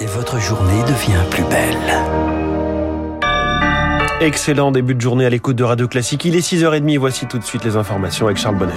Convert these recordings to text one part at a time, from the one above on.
et votre journée devient plus belle. Excellent début de journée à l'écoute de Radio Classique. Il est 6h30, voici tout de suite les informations avec Charles Bonner.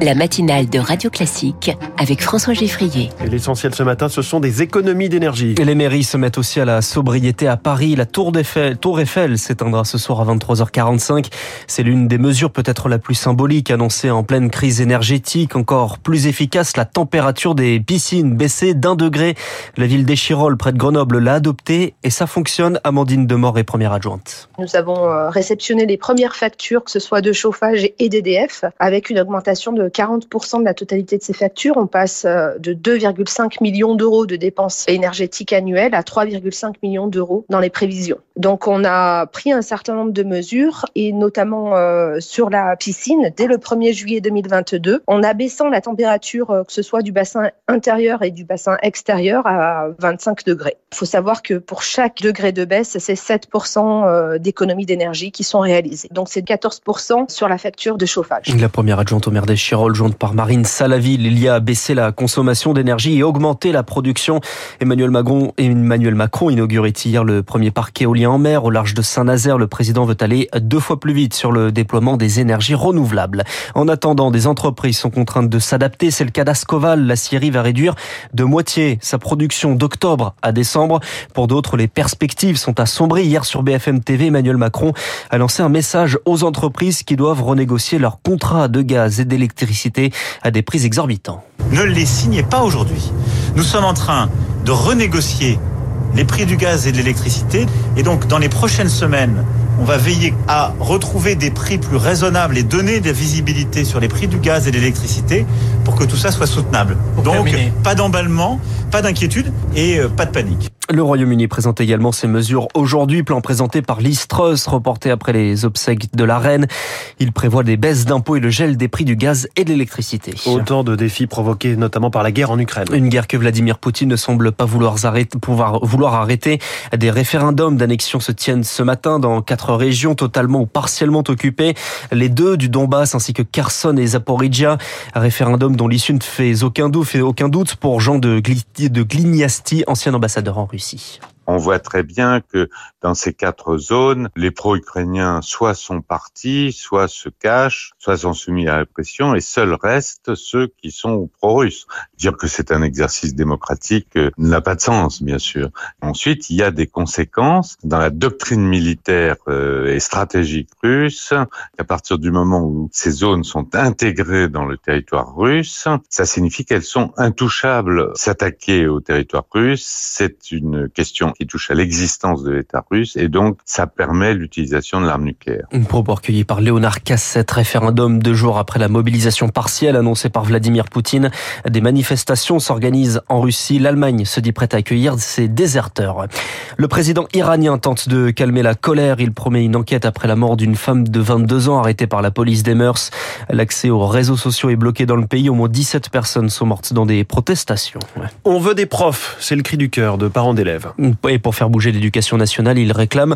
La matinale de Radio Classique avec François Geffrier. Et l'essentiel ce matin, ce sont des économies d'énergie. Et les mairies se mettent aussi à la sobriété à Paris. La Tour Eiffel, Tour Eiffel s'éteindra ce soir à 23h45. C'est l'une des mesures peut-être la plus symbolique annoncée en pleine crise énergétique. Encore plus efficace, la température des piscines baissée d'un degré. La ville d'Échirol, près de Grenoble, l'a adoptée et ça fonctionne. Amandine Demort est première adjointe. Nous avons euh, réceptionné les premières factures, que ce soit de chauffage et d'EDF, avec une augmentation de 40% de la totalité de ces factures. On passe euh, de 2,5 millions d'euros de dépenses énergétiques annuelles à 3,5 millions d'euros dans les prévisions. Donc on a pris un certain nombre de mesures et notamment euh, sur la piscine dès le 1er juillet 2022 en abaissant la température euh, que ce soit du bassin intérieur et du bassin extérieur à 25 degrés. Il faut savoir que pour chaque degré de baisse, c'est 7% d'économies d'énergie qui sont réalisées. Donc c'est 14% sur la facture de chauffage. La première adjointe au maire d'Échirol, jointe par Marine Salaville, il y a baissé la consommation d'énergie et augmenté la production. Emmanuel Macron, Emmanuel Macron inaugurait hier le premier parc éolien en mer au large de Saint-Nazaire. Le président veut aller deux fois plus vite sur le déploiement des énergies renouvelables. En attendant, des entreprises sont contraintes de s'adapter. C'est le cas d'Ascoval. La Syrie va réduire de moitié sa production d'octobre à décembre. Pour d'autres, les perspectives sont assombries. Hier sur BFM TV, Emmanuel Macron a lancé un message aux entreprises qui doivent renégocier leurs contrats de gaz et d'électricité à des prix exorbitants. Ne les signez pas aujourd'hui. Nous sommes en train de renégocier les prix du gaz et de l'électricité. Et donc, dans les prochaines semaines, on va veiller à retrouver des prix plus raisonnables et donner des visibilités sur les prix du gaz et de l'électricité pour que tout ça soit soutenable. donc, pas d'emballement, pas d'inquiétude et euh, pas de panique. Le Royaume-Uni présente également ses mesures aujourd'hui, plan présenté par Liz Truss, reporté après les obsèques de la reine. Il prévoit des baisses d'impôts et le gel des prix du gaz et de l'électricité. Autant de défis provoqués notamment par la guerre en Ukraine. Une guerre que Vladimir Poutine ne semble pas vouloir arrêter, pouvoir, vouloir arrêter. Des référendums d'annexion se tiennent ce matin dans quatre régions totalement ou partiellement occupées. Les deux du Donbass ainsi que Kherson et Zaporizhia. Un référendum dont l'issue ne fait aucun doute, fait aucun doute pour Jean de, de Gliniasti, ancien ambassadeur en Russie. On voit très bien que dans ces quatre zones, les pro-ukrainiens soit sont partis, soit se cachent, soit sont soumis à la répression, et seuls restent ceux qui sont pro-russes. Dire que c'est un exercice démocratique euh, n'a pas de sens, bien sûr. Ensuite, il y a des conséquences dans la doctrine militaire euh, et stratégique russe. À partir du moment où ces zones sont intégrées dans le territoire russe, ça signifie qu'elles sont intouchables. S'attaquer au territoire russe, c'est une question qui touche à l'existence de l'État russe et donc ça permet l'utilisation de l'arme nucléaire. Une propos recueillie par Léonard Cassette, référendum deux jours après la mobilisation partielle annoncée par Vladimir Poutine. Des manifestations s'organisent en Russie. L'Allemagne se dit prête à accueillir ses déserteurs. Le président iranien tente de calmer la colère. Il promet une enquête après la mort d'une femme de 22 ans arrêtée par la police des mœurs. L'accès aux réseaux sociaux est bloqué dans le pays. Au moins 17 personnes sont mortes dans des protestations. On veut des profs, c'est le cri du cœur de parents d'élèves. Et pour faire bouger l'éducation nationale, il réclame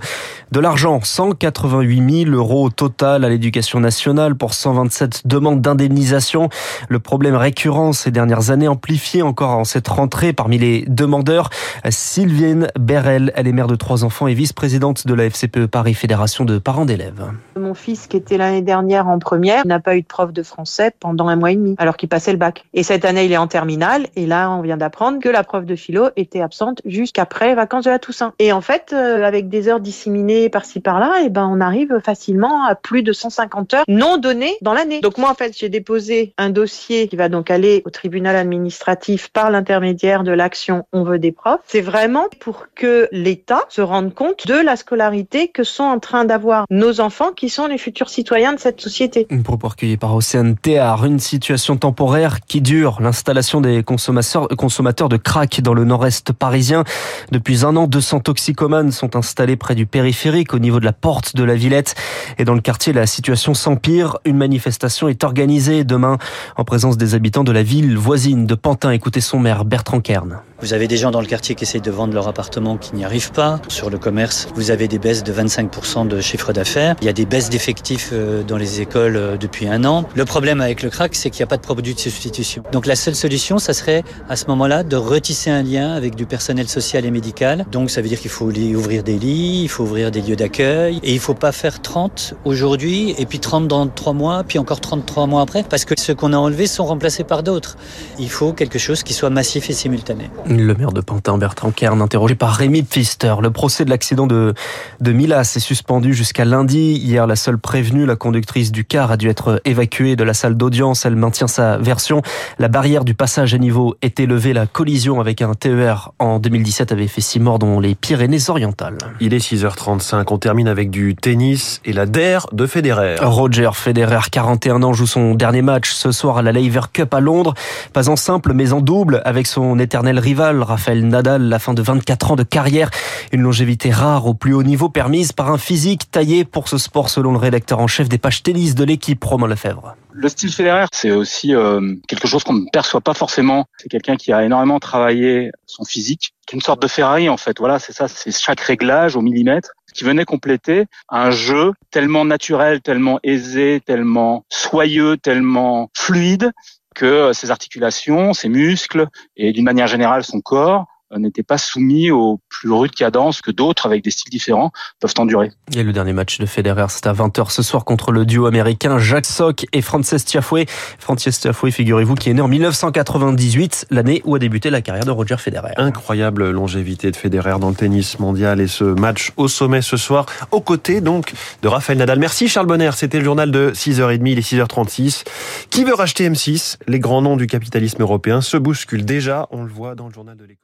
de l'argent. 188 000 euros total à l'éducation nationale pour 127 demandes d'indemnisation. Le problème récurrent ces dernières années amplifié encore en cette rentrée parmi les demandeurs. Sylvienne Berel, elle est mère de trois enfants et vice-présidente de la FCPE Paris Fédération de parents d'élèves. Mon fils qui était l'année dernière en première n'a pas eu de prof de français pendant un mois et demi alors qu'il passait le bac. Et cette année il est en terminale et là on vient d'apprendre que la prof de philo était absente jusqu'après vacances de la Toussaint. Et en fait euh, avec des heures disséminées par-ci par-là, et ben on arrive facilement à plus de 150 heures non données dans l'année. Donc moi en fait j'ai déposé un dossier qui va donc aller au tribunal administratif par l'intermédiaire de l'action On veut des profs. C'est vraiment pour que l'État se rende compte de la scolarité que sont en train d'avoir nos enfants qui sont les futurs citoyens de cette société. Une propos recueillie par Océane Théard, une situation temporaire qui dure. L'installation des consommateurs, consommateurs de crack dans le nord-est parisien. Depuis un an, 200 toxicomanes sont installés près du périphérique au niveau de la porte de la Villette. Et dans le quartier, la situation s'empire. Une manifestation est organisée demain en présence des habitants de la ville voisine de Pantin. Écoutez son maire Bertrand Kern. Vous avez des gens dans le quartier qui essayent de vendre leur appartement qui n'y arrivent pas. Sur le commerce, vous avez des baisses de 25% de chiffre d'affaires. Il y a des baisses d'effectifs euh, dans les écoles euh, depuis un an. Le problème avec le crack, c'est qu'il n'y a pas de produit de substitution. Donc la seule solution, ça serait à ce moment-là de retisser un lien avec du personnel social et médical. Donc ça veut dire qu'il faut ouvrir des lits, il faut ouvrir des lieux d'accueil et il faut pas faire 30 aujourd'hui et puis 30 dans 3 mois, puis encore 33 mois après parce que ceux qu'on a enlevés sont remplacés par d'autres. Il faut quelque chose qui soit massif et simultané. Le maire de Pantin, Bertrand Kern, interrogé par Rémi Pfister. Le procès de l'accident de, de Milas est suspendu jusqu'à lundi. Hier, la seule prévenue, la conductrice du car, a dû être évacuée de la salle d'audience. Elle maintient sa version. La barrière du passage à niveau est élevée. La collision avec un TER en 2017 avait fait six morts dans les Pyrénées-Orientales. Il est 6h35. On termine avec du tennis et la DER de Federer. Roger Federer, 41 ans, joue son dernier match ce soir à la Laver Cup à Londres. Pas en simple, mais en double avec son éternel rival, Rafael Nadal, la fin de 24 ans de carrière. Une longévité rare au plus haut niveau permise par un physique taillé pour ce sport selon le rédacteur en chef des pages tennis de l'équipe, Romain Lefebvre. Le style Federer, c'est aussi euh, quelque chose qu'on ne perçoit pas forcément. C'est quelqu'un qui a énormément travaillé son physique, qui est une sorte de Ferrari en fait. Voilà, c'est ça, c'est chaque réglage au millimètre qui venait compléter un jeu tellement naturel, tellement aisé, tellement soyeux, tellement fluide que ses articulations, ses muscles et d'une manière générale son corps euh, n'étaient pas soumis aux plus rudes cadences que d'autres avec des styles différents peuvent endurer. Et le dernier match de Federer, c'est à 20h ce soir contre le duo américain Jacques Sock et Frances Tiafoe. Frances Tiafoe, figurez-vous, qui est né en 1998, l'année où a débuté la carrière de Roger Federer. Incroyable longévité de Federer dans le tennis mondial et ce match au sommet ce soir, aux côtés donc de Rafael Nadal. Merci Charles Bonner, c'était le journal de 6h30, il est 6h36. Qui veut racheter M6 Les grands noms du capitalisme européen se bousculent déjà, on le voit dans le journal de l'économie.